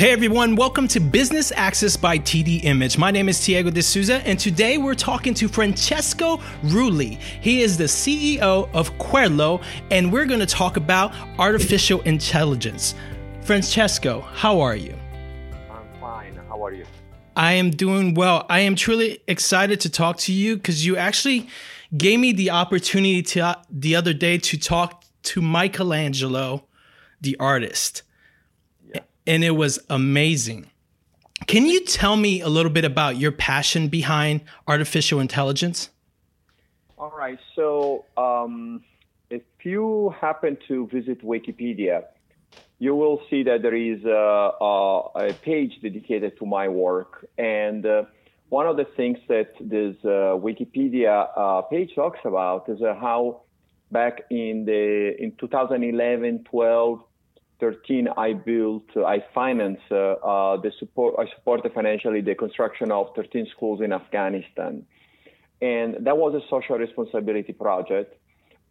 Hey everyone, welcome to Business Access by TD Image. My name is Tiago de Souza, and today we're talking to Francesco Rulli. He is the CEO of Querlo, and we're going to talk about artificial intelligence. Francesco, how are you? I'm fine. How are you? I am doing well. I am truly excited to talk to you because you actually gave me the opportunity to the other day to talk to Michelangelo, the artist and it was amazing. Can you tell me a little bit about your passion behind artificial intelligence? All right. So, um, if you happen to visit Wikipedia, you will see that there is a, a, a page dedicated to my work. And uh, one of the things that this uh, Wikipedia uh, page talks about is uh, how back in the in 2011, 12, 13, I built, I financed uh, the support, I supported financially the construction of 13 schools in Afghanistan. And that was a social responsibility project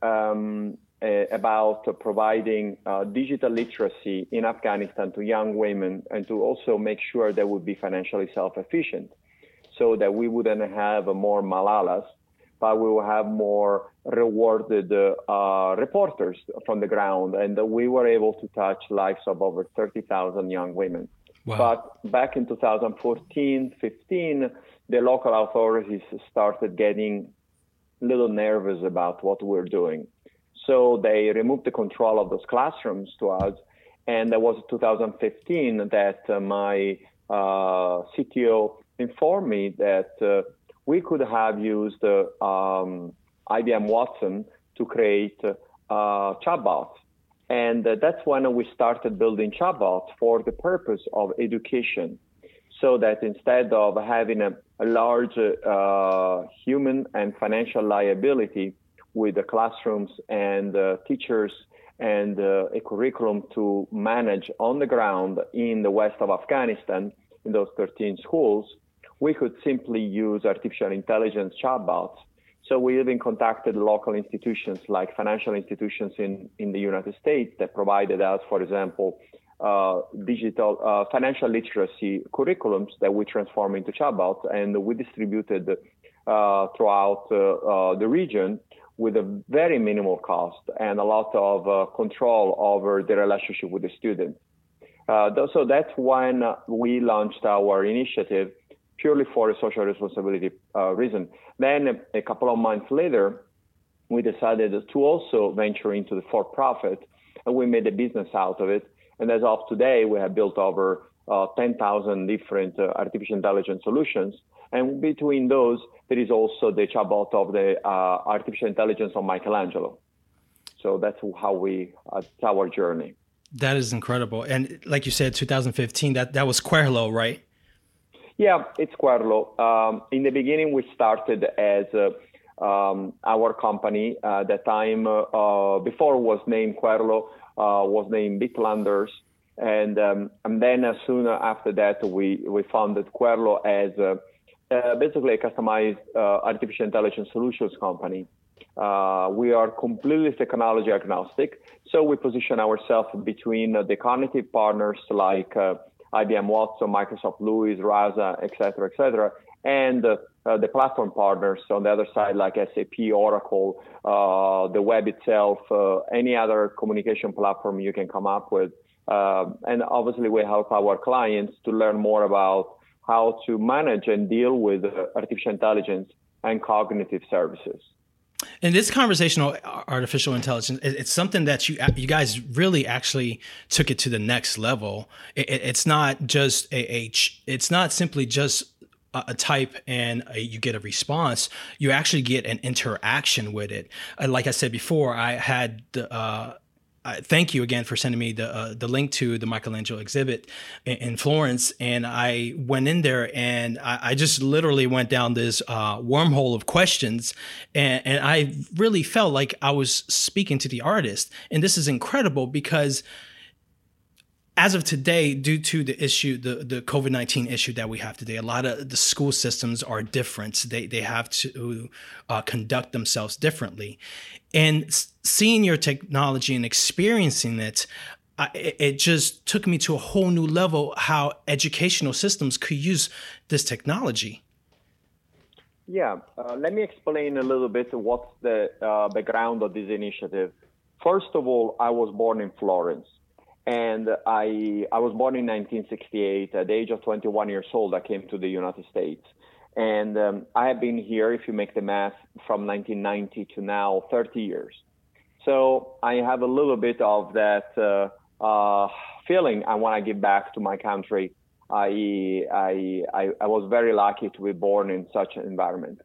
um, uh, about providing uh, digital literacy in Afghanistan to young women and to also make sure they would be financially self efficient so that we wouldn't have more Malalas but we will have more rewarded uh, reporters from the ground. And we were able to touch lives of over 30,000 young women. Wow. But back in 2014, 15, the local authorities started getting a little nervous about what we're doing. So they removed the control of those classrooms to us. And that was 2015 that my uh, CTO informed me that uh, we could have used um, IBM Watson to create uh, chatbots. And uh, that's when we started building chatbots for the purpose of education. So that instead of having a, a large uh, human and financial liability with the classrooms and uh, teachers and uh, a curriculum to manage on the ground in the west of Afghanistan in those 13 schools, we could simply use artificial intelligence chatbots. So we even contacted local institutions like financial institutions in, in the United States that provided us, for example, uh, digital uh, financial literacy curriculums that we transform into chatbots, and we distributed uh, throughout uh, uh, the region with a very minimal cost and a lot of uh, control over the relationship with the student. so that's when we launched our initiative purely for a social responsibility uh, reason. Then a couple of months later, we decided to also venture into the for-profit, and we made a business out of it. And as of today, we have built over uh, 10,000 different uh, artificial intelligence solutions. And between those, there is also the chatbot of the uh, artificial intelligence of Michelangelo. So that's how we, uh, our journey. That is incredible. And like you said, 2015, that, that was Querlo, right? Yeah, it's Querlo. Um, in the beginning, we started as uh, um, our company. Uh, that time uh, uh before was named Querlo, uh, was named Bitlanders, and um, and then as soon after that, we we founded Querlo as uh, basically a customized artificial intelligence solutions company. we are completely technology agnostic, so we position ourselves between the cognitive partners like IBM Watson, Microsoft LUIS, Rasa, et cetera, et cetera, and uh, the platform partners on the other side, like SAP, Oracle, uh, the web itself, uh, any other communication platform you can come up with. Uh, and obviously, we help our clients to learn more about how to manage and deal with uh, artificial intelligence and cognitive services. And this conversational artificial intelligence, it's something that you you guys really actually took it to the next level. it's not just a, a it's not simply just a type and a, you get a response, you actually get an interaction with it. like I said before, I had the, uh, thank you again for sending me the uh, the link to the Michelangelo exhibit in, in, Florence, and I went in there and I, I just literally went down this uh, wormhole of questions, and, and I really felt like I was speaking to the artist, and this is incredible because as of today, due to the issue, the, the COVID 19 issue that we have today, a lot of the school systems are different. They, they have to uh, conduct themselves differently. And seeing your technology and experiencing it, I, it just took me to a whole new level how educational systems could use this technology. Yeah, uh, let me explain a little bit what's the uh, background of this initiative. First of all, I was born in Florence, and I I was born in 1968. At the age of 21 years old, I came to the United States, and um, I have been here. If you make the math, from 1990 to now, 30 years. So I have a little bit of that uh, uh feeling. I want to give back to my country I, I, I, was very lucky to be born in such an environment.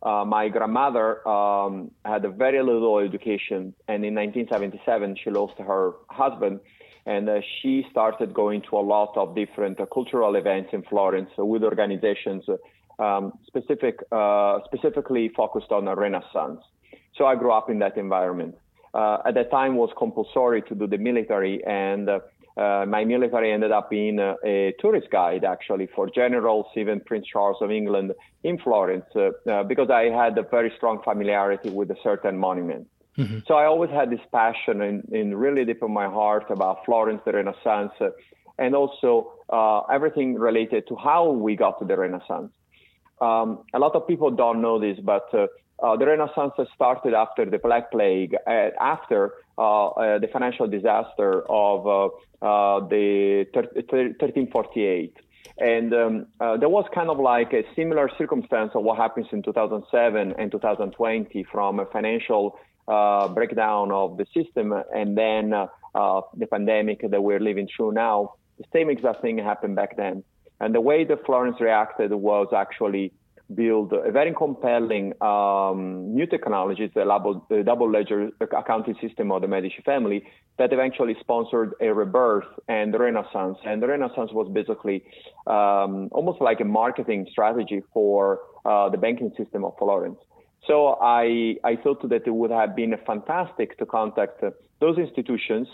Uh, my grandmother um, had a very little education, and in 1977 she lost her husband, and uh, she started going to a lot of different uh, cultural events in Florence with organizations um, specific, uh, specifically focused on the Renaissance. So I grew up in that environment. Uh, at that time, was compulsory to do the military, and uh, uh, my military ended up being a, a, tourist guide actually for generals, even Prince Charles of England in Florence, uh, uh, because I had a very strong familiarity with a certain monument. Mm-hmm. So I always had this passion in, in, really deep in my heart about Florence, the Renaissance, and also uh, everything related to how we got to the Renaissance. Um, a lot of people don't know this, but uh, uh, the Renaissance started after the Black Plague, uh, after uh, uh the financial disaster of uh, uh, the 1348. And um, there was kind of like a similar circumstance of what happens in 2007 and 2020 from a financial breakdown of the system and then the pandemic that we're living through now. The same exact thing happened back then. And the way that Florence reacted was actually build a very compelling um, new technology, the, double, the double ledger accounting system of the Medici family, that eventually sponsored a rebirth and the Renaissance. And the Renaissance was basically um, almost like a marketing strategy for uh, the banking system of Florence. So I, I thought that it would have been fantastic to contact those institutions,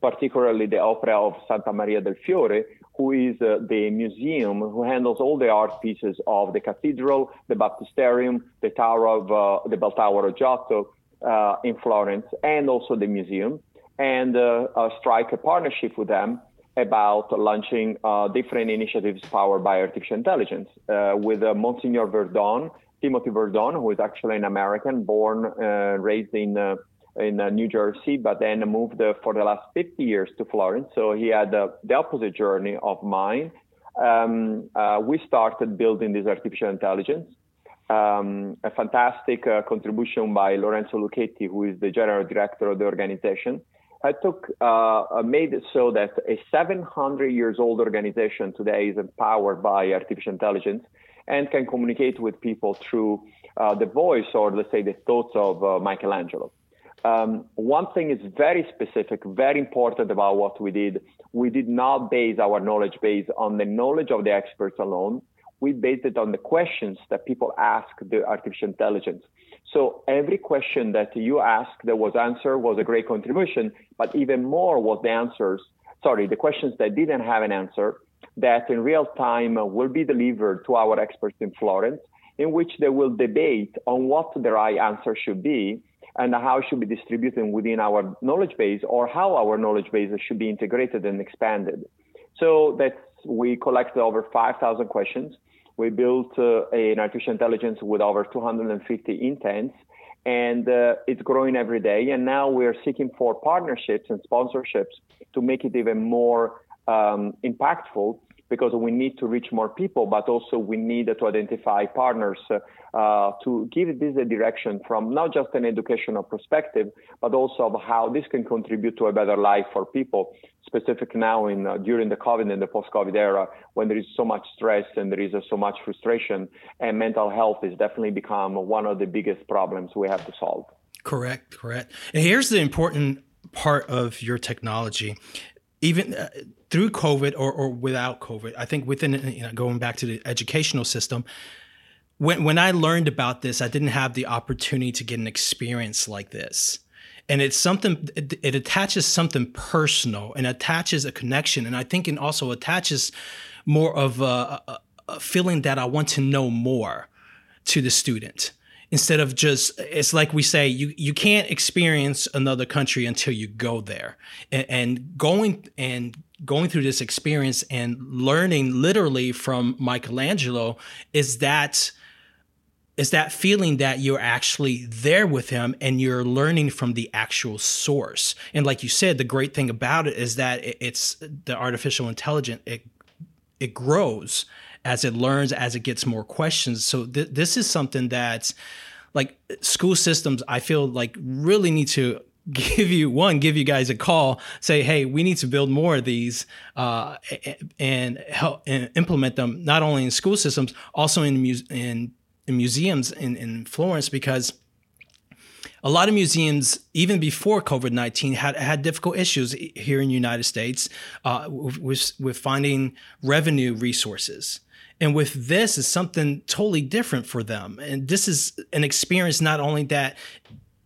particularly the Opera of Santa Maria del Fiore, who is uh, the museum who handles all the art pieces of the cathedral, the baptisterium, the tower of uh, the bell tower of Giotto uh, in Florence, and also the museum, and uh, uh, strike a partnership with them about launching uh, different initiatives powered by artificial intelligence with Monsignor Verdon, Timothy Verdon, who is actually an American born, and raised in in uh, New Jersey, but then moved uh, for the last 50 years to Florence. So he had uh, the opposite journey of mine. Um, uh, we started building this artificial intelligence. Um, a fantastic uh, contribution by Lorenzo Luchetti, who is the general director of the organization. I took uh, made it so that a 700 years old organization today is empowered by artificial intelligence and can communicate with people through the voice or let's say the thoughts of Michelangelo. Um, one thing is very specific, very important about what we did. We did not base our knowledge base on the knowledge of the experts alone. We based it on the questions that people ask the artificial intelligence. So every question that you asked that was answered was a great contribution, but even more was the answers, sorry, the questions that didn't have an answer that in real time will be delivered to our experts in Florence, in which they will debate on what the right answer should be and how it should be distributed within our knowledge base or how our knowledge base should be integrated and expanded. So that's, we collected over 5,000 questions. We built uh, an artificial intelligence with over 250 intents and uh, it's growing every day. And now we're seeking for partnerships and sponsorships to make it even more um, impactful because we need to reach more people, but also we need to identify partners uh, to give this a direction from not just an educational perspective, but also of how this can contribute to a better life for people, specific now in uh, during the COVID and the post-COVID era, when there is so much stress and there is uh, so much frustration, and mental health has definitely become one of the biggest problems we have to solve. Correct, correct. And here's the important part of your technology even uh, through COVID or, or without COVID, I think within you know, going back to the educational system, when when I learned about this, I didn't have the opportunity to get an experience like this. And it's something it, it attaches something personal and attaches a connection, and I think it also attaches more of a, a, a feeling that I want to know more to the student instead of just it's like we say you you can't experience another country until you go there and, and going and going through this experience and learning literally from Michelangelo is that is that feeling that you're actually there with him and you're learning from the actual source. And like you said, the great thing about it is that it's the artificial intelligence. It it grows as it learns, as it gets more questions. So th- this is something that, like school systems, I feel like really need to give you one give you guys a call say hey we need to build more of these uh, and help and implement them not only in school systems also in in, in museums in, in florence because a lot of museums, even before COVID nineteen, had had difficult issues here in the United States uh, with with finding revenue resources. And with this is something totally different for them. And this is an experience not only that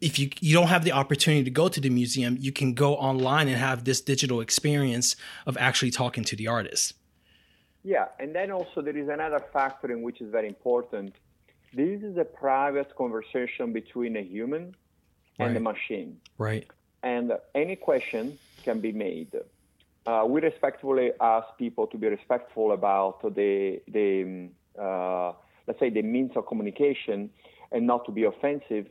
if you you don't have the opportunity to go to the museum, you can go online and have this digital experience of actually talking to the artist. Yeah, and then also there is another factor in which is very important. This is a private conversation between a human and right. a machine. Right. And any question can be made. Uh, we respectfully ask people to be respectful about the the uh, let's say the means of communication and not to be offensive.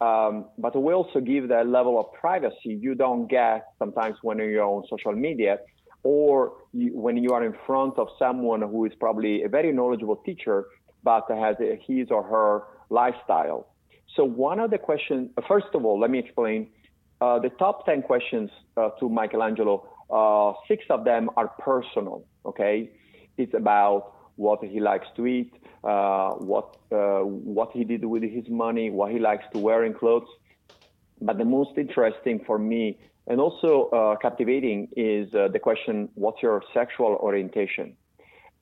Um, but we also give that level of privacy you don't get sometimes when you're on social media or you, when you are in front of someone who is probably a very knowledgeable teacher but has a, his or her lifestyle. So one of the questions, first of all, let me explain. Uh, the top 10 questions uh, to Michelangelo uh, six of them are personal. Okay, it's about what he likes to eat, uh, what uh, what he did with his money, what he likes to wear in clothes. But the most interesting for me and also uh, captivating is uh, the question, "What's your sexual orientation?"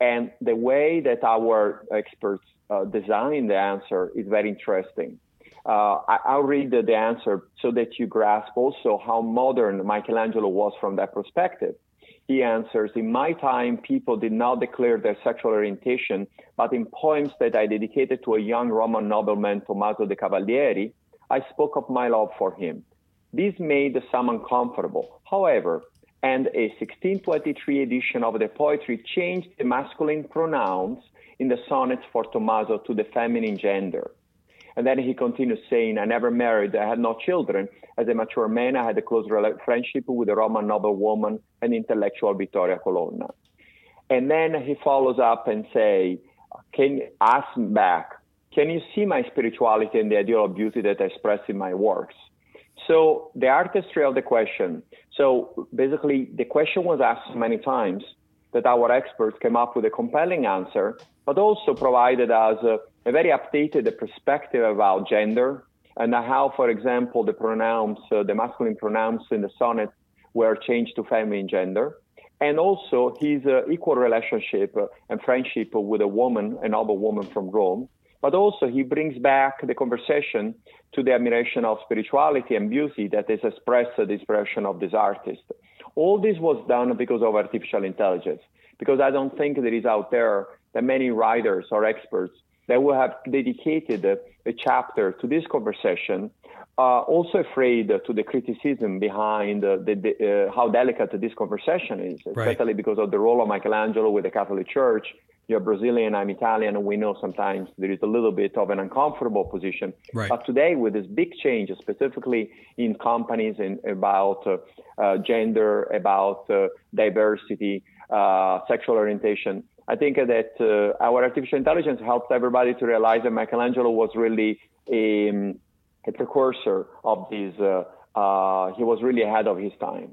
And the way that our experts design the answer is very interesting. Uh, I, will read the, the answer so that you grasp also how modern Michelangelo was from that perspective. He answers, in my time, people did not declare their sexual orientation, but in poems that I dedicated to a young Roman nobleman, Tommaso de Cavalieri, I spoke of my love for him. This made some uncomfortable. However, and a 1623 edition of the poetry changed the masculine pronouns in the sonnets for Tommaso to the feminine gender. And then he continues saying, I never married, I had no children. As a mature man, I had a close friendship with a Roman noblewoman and intellectual Vittoria Colonna. And then he follows up and say, can ask back, can you see my spirituality and the ideal of beauty that I express in my works? So the artistry of the question. So basically, the question was asked many times that our experts came up with a compelling answer, but also provided us a, a very updated perspective about gender and how, for example, the pronouns, uh, the masculine pronouns in the sonnet were changed to feminine gender. And also his uh, equal relationship uh, and friendship with a woman, a noble woman from Rome. But also he brings back the conversation to the admiration of spirituality and beauty that is expressed the expression of this artist. All this was done because of artificial intelligence, because I don't think there is out there that many writers or experts that will have dedicated a, a chapter to this conversation, uh, also afraid to the criticism behind uh, the, the, uh, how delicate this conversation is, especially right. because of the role of Michelangelo with the Catholic Church. You're Brazilian, I'm Italian, and we know sometimes there is a little bit of an uncomfortable position. Right. But today, with this big change, specifically in companies and about uh, uh, gender, about uh, diversity, sexual orientation, I think that uh, our artificial intelligence helped everybody to realize that Michelangelo was really a, um, a precursor of this. Uh, uh, he was really ahead of his time.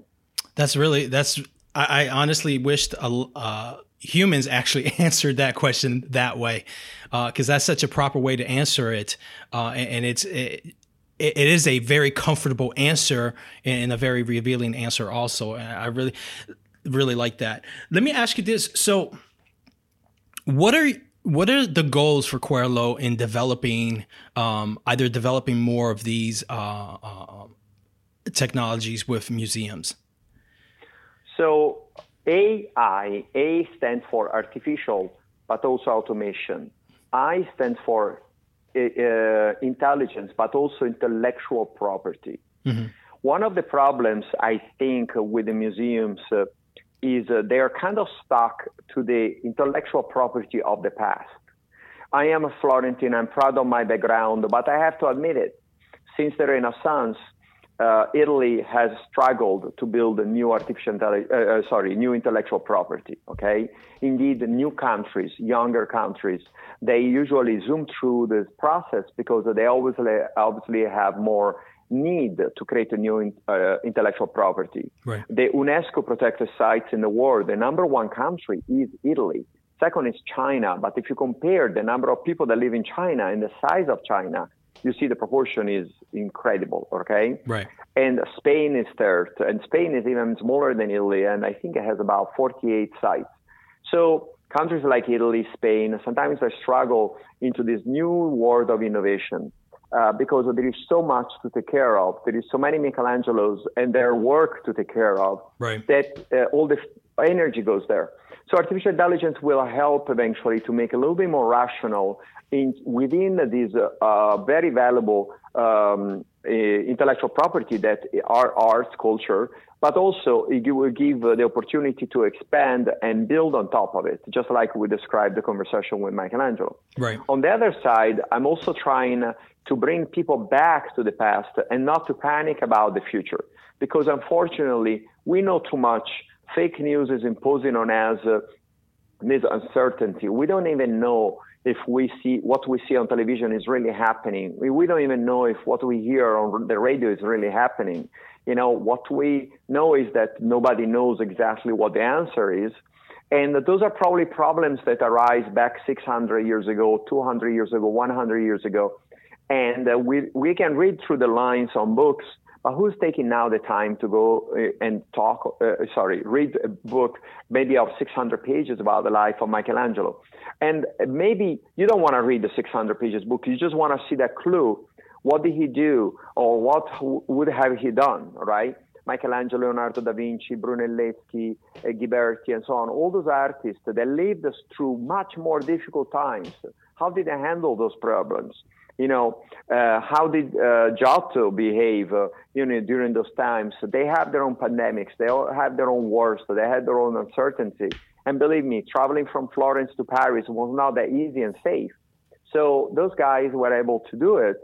That's really that's. I, I honestly wished uh, humans actually answered that question that way, because uh, that's such a proper way to answer it, uh, and, and, it's. It, it is a very comfortable answer and a very revealing answer also. I really, really like that. Let me ask you this. So, what are what are the goals for Querlo in developing um, either developing more of these uh, uh, technologies with museums? So AI, A stands for artificial, but also automation. I stands for uh, intelligence, but also intellectual property. Mm-hmm. One of the problems I think with the museums uh, is uh, they are kind of stuck to the intellectual property of the past. I am a Florentine. I'm proud of my background, but I have to admit it. Since the Renaissance, uh, Italy has struggled to build a new artificial uh, uh, sorry, new intellectual property. Okay, indeed, new countries, younger countries, they usually zoom through this process because they obviously obviously have more need to create a new uh, intellectual property. Right. The UNESCO protected sites in the world, the number one country is Italy. Second is China. But if you compare the number of people that live in China and the size of China, you see the proportion is incredible. Okay. Right. And Spain is third, and Spain is even smaller than Italy, and I think it has about 48 sites. So countries like Italy, Spain, sometimes they struggle into this new world of innovation. Uh, because there is so much to take care of. There is so many Michelangelos and their work to take care of right. that uh, all the energy goes there. So artificial intelligence will help eventually to make a little bit more rational in, within this uh, very valuable um, intellectual property that are arts, culture, but also it will give the opportunity to expand and build on top of it, just like we described the conversation with Michelangelo. Right. On the other side, I'm also trying to bring people back to the past and not to panic about the future. Because unfortunately, we know too much. Fake news is imposing on us uh, this uncertainty. We don't even know if we see what we see on television is really happening. We, we don't even know if what we hear on the radio is really happening. You know, what we know is that nobody knows exactly what the answer is. And those are probably problems that arise back 600 years ago, 200 years ago, 100 years ago and uh, we we can read through the lines on books but who's taking now the time to go uh, and talk uh, sorry read a book maybe of 600 pages about the life of michelangelo and maybe you don't want to read the 600 pages book you just want to see that clue what did he do or what would have he done right Michelangelo, Leonardo da Vinci, Brunelleschi, uh, Ghiberti, and so on, all those artists that lived us through much more difficult times. How did they handle those problems? You know, uh, how did uh, Giotto behave, uh, you know, during those times? They have their own pandemics. They all have their own wars. So they had their own uncertainty. And believe me, traveling from Florence to Paris was not that easy and safe. So those guys were able to do it.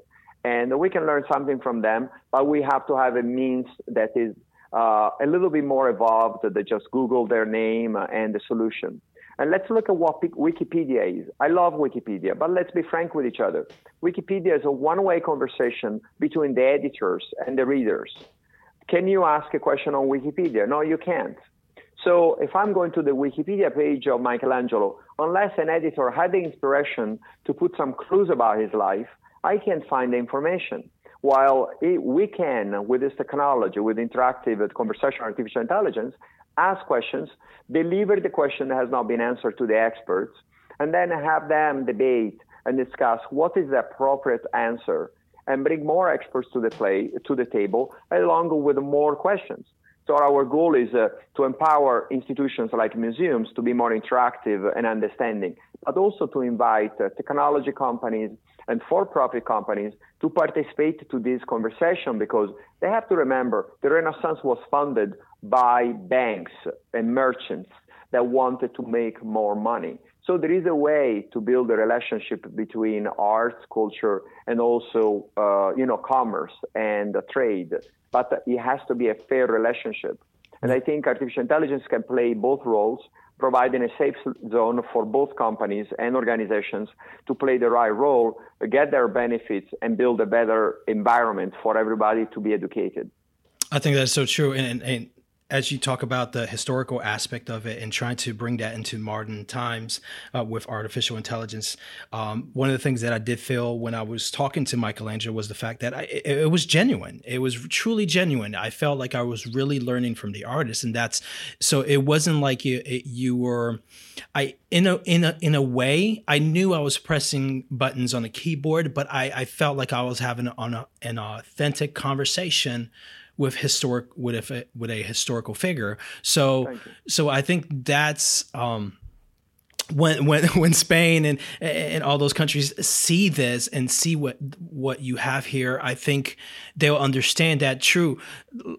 And we can learn something from them, but we have to have a means that is uh, a little bit more evolved than just Google their name and the solution. And let's look at what Wikipedia is. I love Wikipedia, but let's be frank with each other. Wikipedia is a one way conversation between the editors and the readers. Can you ask a question on Wikipedia? No, you can't. So if I'm going to the Wikipedia page of Michelangelo, unless an editor had the inspiration to put some clues about his life, I can't find the information. While we can, with this technology, with interactive conversational artificial intelligence, ask questions, deliver the question that has not been answered to the experts, and then have them debate and discuss what is the appropriate answer and bring more experts to the play to the table along with more questions. So our goal is uh, to empower institutions like museums to be more interactive and understanding, but also to invite uh, technology companies and for-profit companies to participate to this conversation because they have to remember the Renaissance was funded by banks and merchants that wanted to make more money. So there is a way to build a relationship between arts, culture, and also, uh, you know, commerce and trade. But it has to be a fair relationship. And I think artificial intelligence can play both roles, providing a safe zone for both companies and organizations to play the right role, get their benefits, and build a better environment for everybody to be educated. I think that's so true. And, and, as you talk about the historical aspect of it and trying to bring that into modern times uh, with artificial intelligence, um, one of the things that I did feel when I was talking to Michelangelo was the fact that I, it, was genuine. It was truly genuine. I felt like I was really learning from the artist, and that's so. It wasn't like you it, you were. I in a in a in a way, I knew I was pressing buttons on a keyboard, but I, I felt like I was having an authentic conversation with historic with a with a historical figure. So so I think that's um, when when when Spain and and all those countries see this and see what what you have here, I think they'll understand that. True,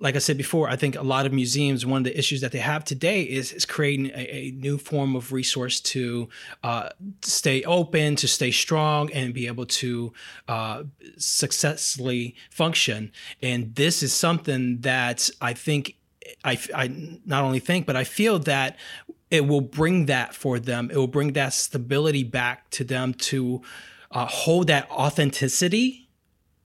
like I said before, I think a lot of museums one of the issues that they have today is is creating a, a new form of resource to uh, stay open, to stay strong, and be able to uh, successfully function. And this is something that I think I, I not only think, but I feel that it will bring that for them. It will bring that stability back to them to uh, hold that authenticity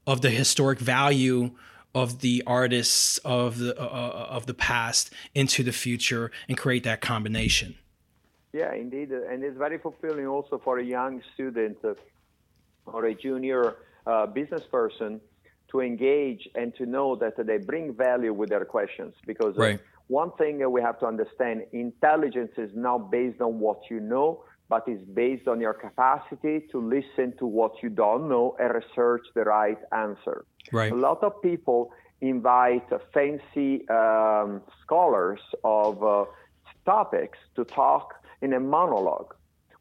of the historic value of the artists of the uh, uh, of the past into the future and create that combination. Yeah, indeed, and it's very fulfilling also for a young student uh, or a junior uh, business person to engage and to know that they bring value with their questions because uh, right. One thing we have to understand intelligence is not based on what you know but is based on your capacity to listen to what you don't know and research the right answer. Right. A lot of people invite fancy um, scholars of uh, topics to talk in a monologue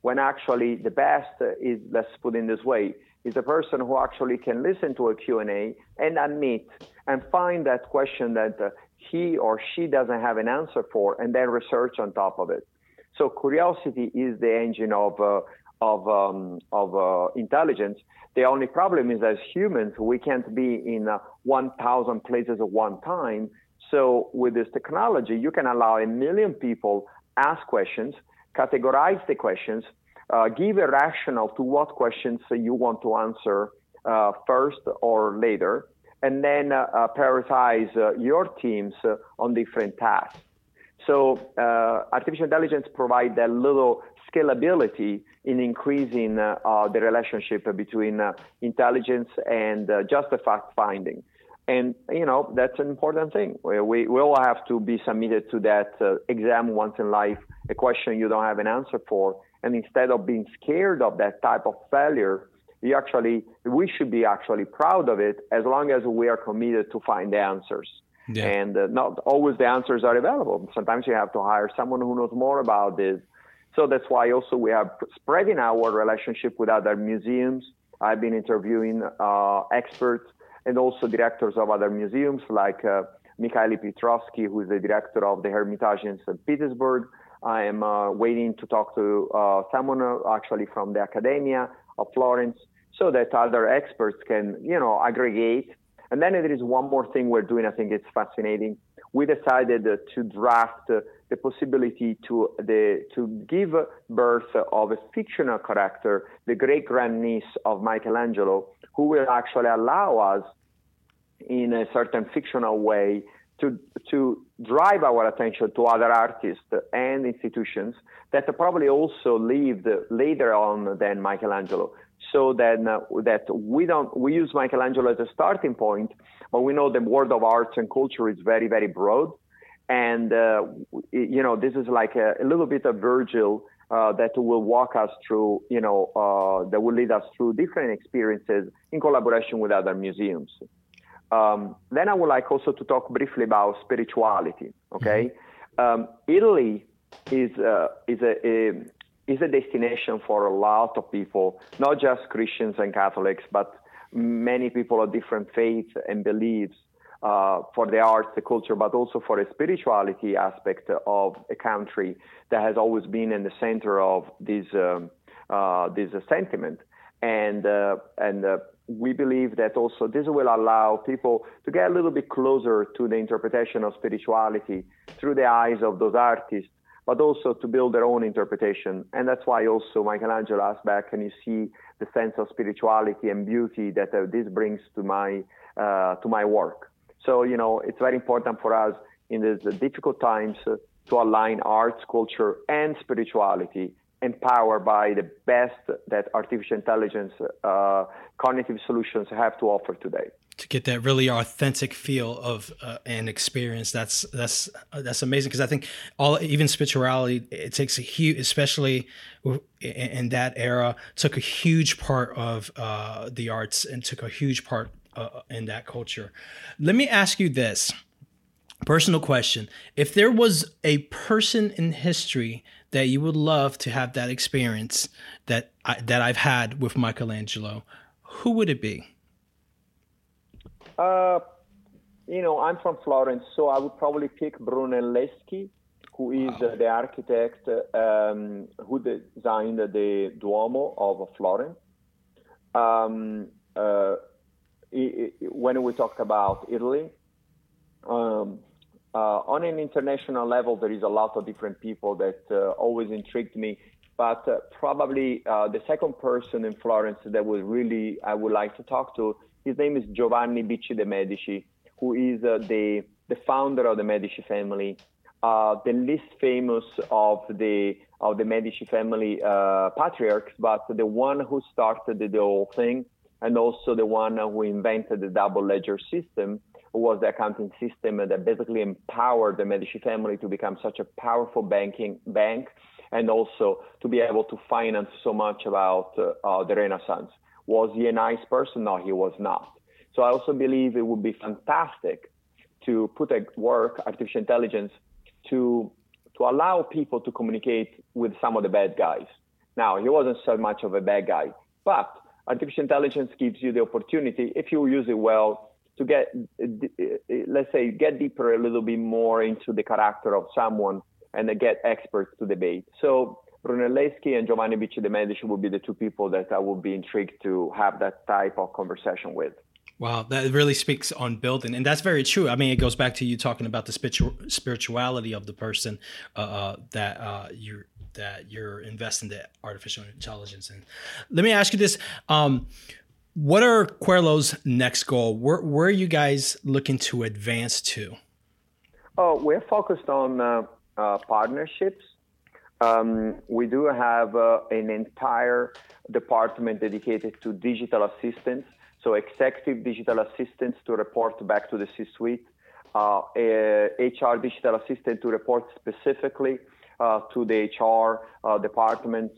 when actually the best is let's put in this way is a person who actually can listen to a Q&A and admit and find that question that uh, he or she doesn't have an answer for and then research on top of it. So curiosity is the engine of, uh, of, um, of uh, intelligence. The only problem is as humans, we can't be in uh, 1,000 places at one time. So with this technology, you can allow a million people ask questions, categorize the questions, uh, give a rationale to what questions you want to answer uh, first or later, and then uh, uh prioritize uh, your teams uh, on different tasks. So artificial intelligence provides a little scalability in increasing the relationship between intelligence and just the fact finding. And, you know, that's an important thing. We, we, we all have to be submitted to that exam once in life, a question you don't have an answer for and instead of being scared of that type of failure, we actually we should be actually proud of it as long as we are committed to find the answers. Yeah. And uh, not always the answers are available. Sometimes you have to hire someone who knows more about this. So that's why also we are spreading our relationship with other museums. I've been interviewing uh, experts and also directors of other museums like uh, Mikhail Piotrovsky, who is the director of the Hermitage in St. Petersburg, I am uh, waiting to talk to uh, someone uh, actually from the Academia of Florence so that other experts can, you know, aggregate. And then there is one more thing we're doing. I think it's fascinating. We decided to draft the possibility to the to give birth of a fictional character, the great grandniece of Michelangelo, who will actually allow us, in a certain fictional way, to to drive our attention to other artists and institutions that probably also lived later on than Michelangelo. So then uh, that we don't we use Michelangelo as a starting point, but we know the world of arts and culture is very very broad, and uh, you know this is like a, a little bit of Virgil. Uh, that will walk us through, you know, uh, that will lead us through different experiences in collaboration with other museums. Um, then I would like also to talk briefly about spirituality. Okay, mm-hmm. um, Italy is uh, is a, a, is a destination for a lot of people, not just Christians and Catholics, but many people of different faiths and beliefs. Uh, for the arts, the culture, but also for a spirituality aspect of a country that has always been in the center of this um, uh, this sentiment. And uh, and uh, we believe that also this will allow people to get a little bit closer to the interpretation of spirituality through the eyes of those artists, but also to build their own interpretation. And that's why also Michelangelo asked back, can you see the sense of spirituality and beauty that uh, this brings to my uh, to my work? So you know, it's very important for us in these difficult times uh, to align arts, culture, and spirituality empowered by the best that artificial intelligence uh, cognitive solutions have to offer today to get that really authentic feel of uh, an experience. That's that's uh, that's amazing because i think all even spirituality it takes a huge especially in that era took a huge part of uh, the arts and took a huge part uh, in that culture. Let me ask you this personal question. If there was a person in history that you would love to have that experience that I, that I've had with Michelangelo, who would it be? Uh, you know, I'm from Florence, so I would probably pick Brunelleschi, who is wow. uh, the architect um, who designed the Duomo of Florence. Um, uh, it, it, when we talk about Italy, um, uh, on an international level, there is a lot of different people that uh, always intrigued me. But uh, probably uh, the second person in Florence that would really I would like to talk to, his name is Giovanni Bicci de' Medici, who is uh, the the founder of the Medici family, uh, the least famous of the of the Medici family patriarchs, but the one who started the whole thing, and also the one who invented the double ledger system was the accounting system that basically empowered the Medici family to become such a powerful banking bank and also to be able to finance so much about uh, uh, the Renaissance. Was he a nice person? No, he was not. So I also believe it would be fantastic to put at work artificial intelligence to to allow people to communicate with some of the bad guys. Now, he wasn't so much of a bad guy, but artificial intelligence gives you the opportunity, if you use it well, to get, let's say, get deeper a little bit more into the character of someone and get experts to debate. So Brunelleschi and Giovanni Bicci de' Medici would be the two people that I would be intrigued to have that type of conversation with. Wow, that really speaks on building, and that's very true. I mean, it goes back to you talking about the spirituality of the person uh, uh, that uh, you're that you're investing the artificial intelligence in. Let me ask you this: um, what are Querlo's next goal? Where, where are you guys looking to advance to? Oh, we're focused on uh, uh, partnerships. Um, we do have uh, an entire department dedicated to digital assistants, so executive digital assistants to report back to the C-suite, HR uh, digital assistant to report specifically uh, to the HR uh, department.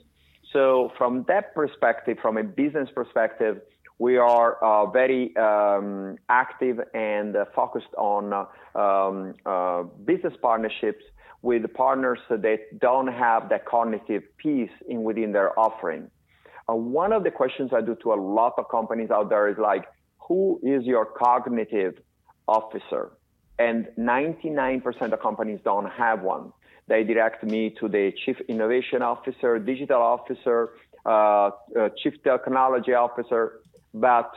So from that perspective, from a business perspective, we are uh, very um, active and uh, focused on uh, um, uh, business partnerships with partners that don't have that cognitive piece in within their offering. Uh, one of the questions I do to a lot of companies out there is like, who is your cognitive officer? And 99% of companies don't have one. They direct me to the chief innovation officer, digital officer, uh, chief technology officer, but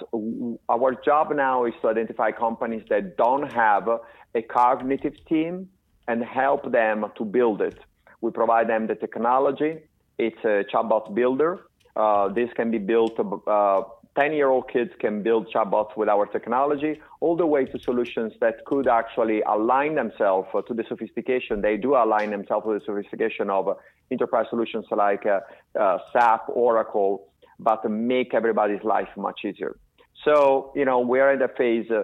our job now is to identify companies that don't have a cognitive team and help them to build it. We provide them the technology. It's a chatbot builder. Uh, this can be built. Uh, 10 year old kids can build chatbots with our technology, all the way to solutions that could actually align themselves to the sophistication. They do align themselves with the sophistication of enterprise solutions like uh, uh SAP, Oracle, but make everybody's life much easier. So, you know, we're in the phase uh,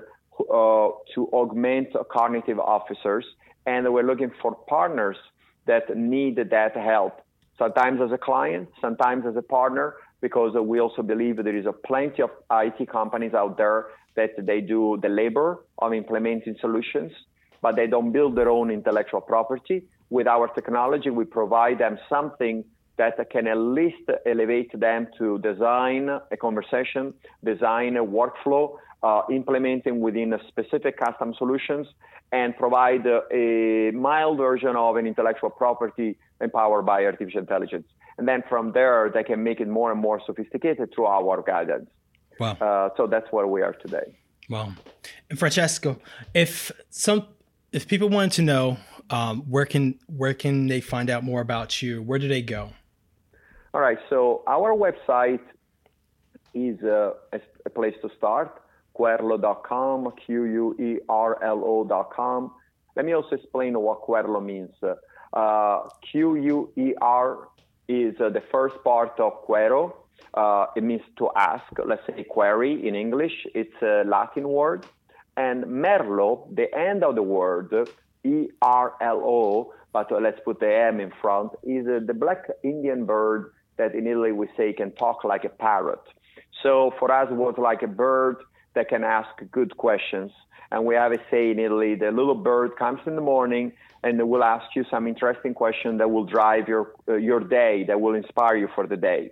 uh, to augment cognitive officers, and we're looking for partners that need that help. Sometimes as a client, sometimes as a partner, because we also believe there is a plenty of IT companies out there that they do the labor of implementing solutions, but they don't build their own intellectual property. With our technology, we provide them something that can at least elevate them to design a conversation, design a workflow, uh, implementing within a specific custom solutions, and provide a mild version of an intellectual property empowered by artificial intelligence. And then from there, they can make it more and more sophisticated through our guidance. Wow. Uh, so that's where we are today. Wow. And Francesco, if some if people wanted to know um, where can where can they find out more about you? Where do they go? All right, so our website is uh, a place to start, querlo.com, Q-U-E-R-L-O.com. Let me also explain what Querlo means. Uh, Q-U-E-R is uh, the first part of Quero. Uh, it means to ask, let's say query in English. It's a Latin word. And Merlo, the end of the word, E-R-L-O, but let's put the M in front, is uh, the black Indian bird that in Italy we say can talk like a parrot. So for us, it was like a bird that can ask good questions. And we have a say in Italy: the little bird comes in the morning and will ask you some interesting question that will drive your uh, your day, that will inspire you for the day.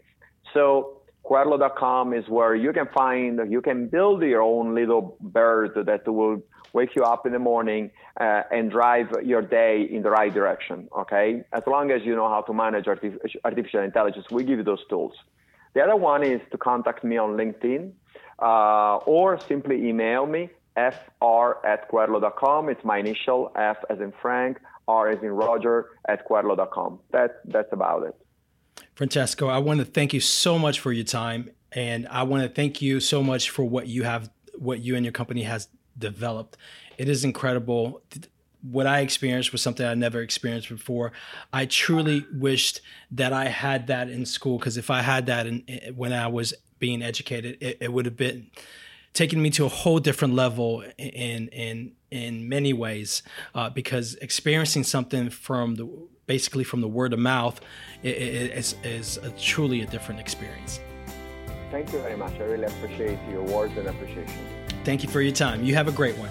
So Querlo.com is where you can find, you can build your own little bird that will wake you up in the morning uh, and drive your day in the right direction. Okay, as long as you know how to manage artificial, artificial intelligence, we give you those tools. The other one is to contact me on LinkedIn uh, or simply email me fr at querlo.com. It's my initial F as in Frank, R as in Roger at querlo.com. That, that's about it. Francesco, I want to thank you so much for your time. And I want to thank you so much for what you have, what you and your company has developed. It is incredible. What I experienced was something I never experienced before. I truly wished that I had that in school because if I had that in, when I was being educated, it, it would have been taken me to a whole different level in in in many ways uh, because experiencing something from the basically from the word of mouth is, is a, truly a different experience. Thank you very much. I really appreciate your words and appreciation. Thank you for your time. You have a great one.